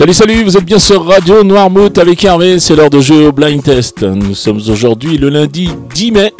Salut, salut, vous êtes bien sur Radio Noirmouth avec Hervé, c'est l'heure de jeu au blind test. Nous sommes aujourd'hui le lundi 10 mai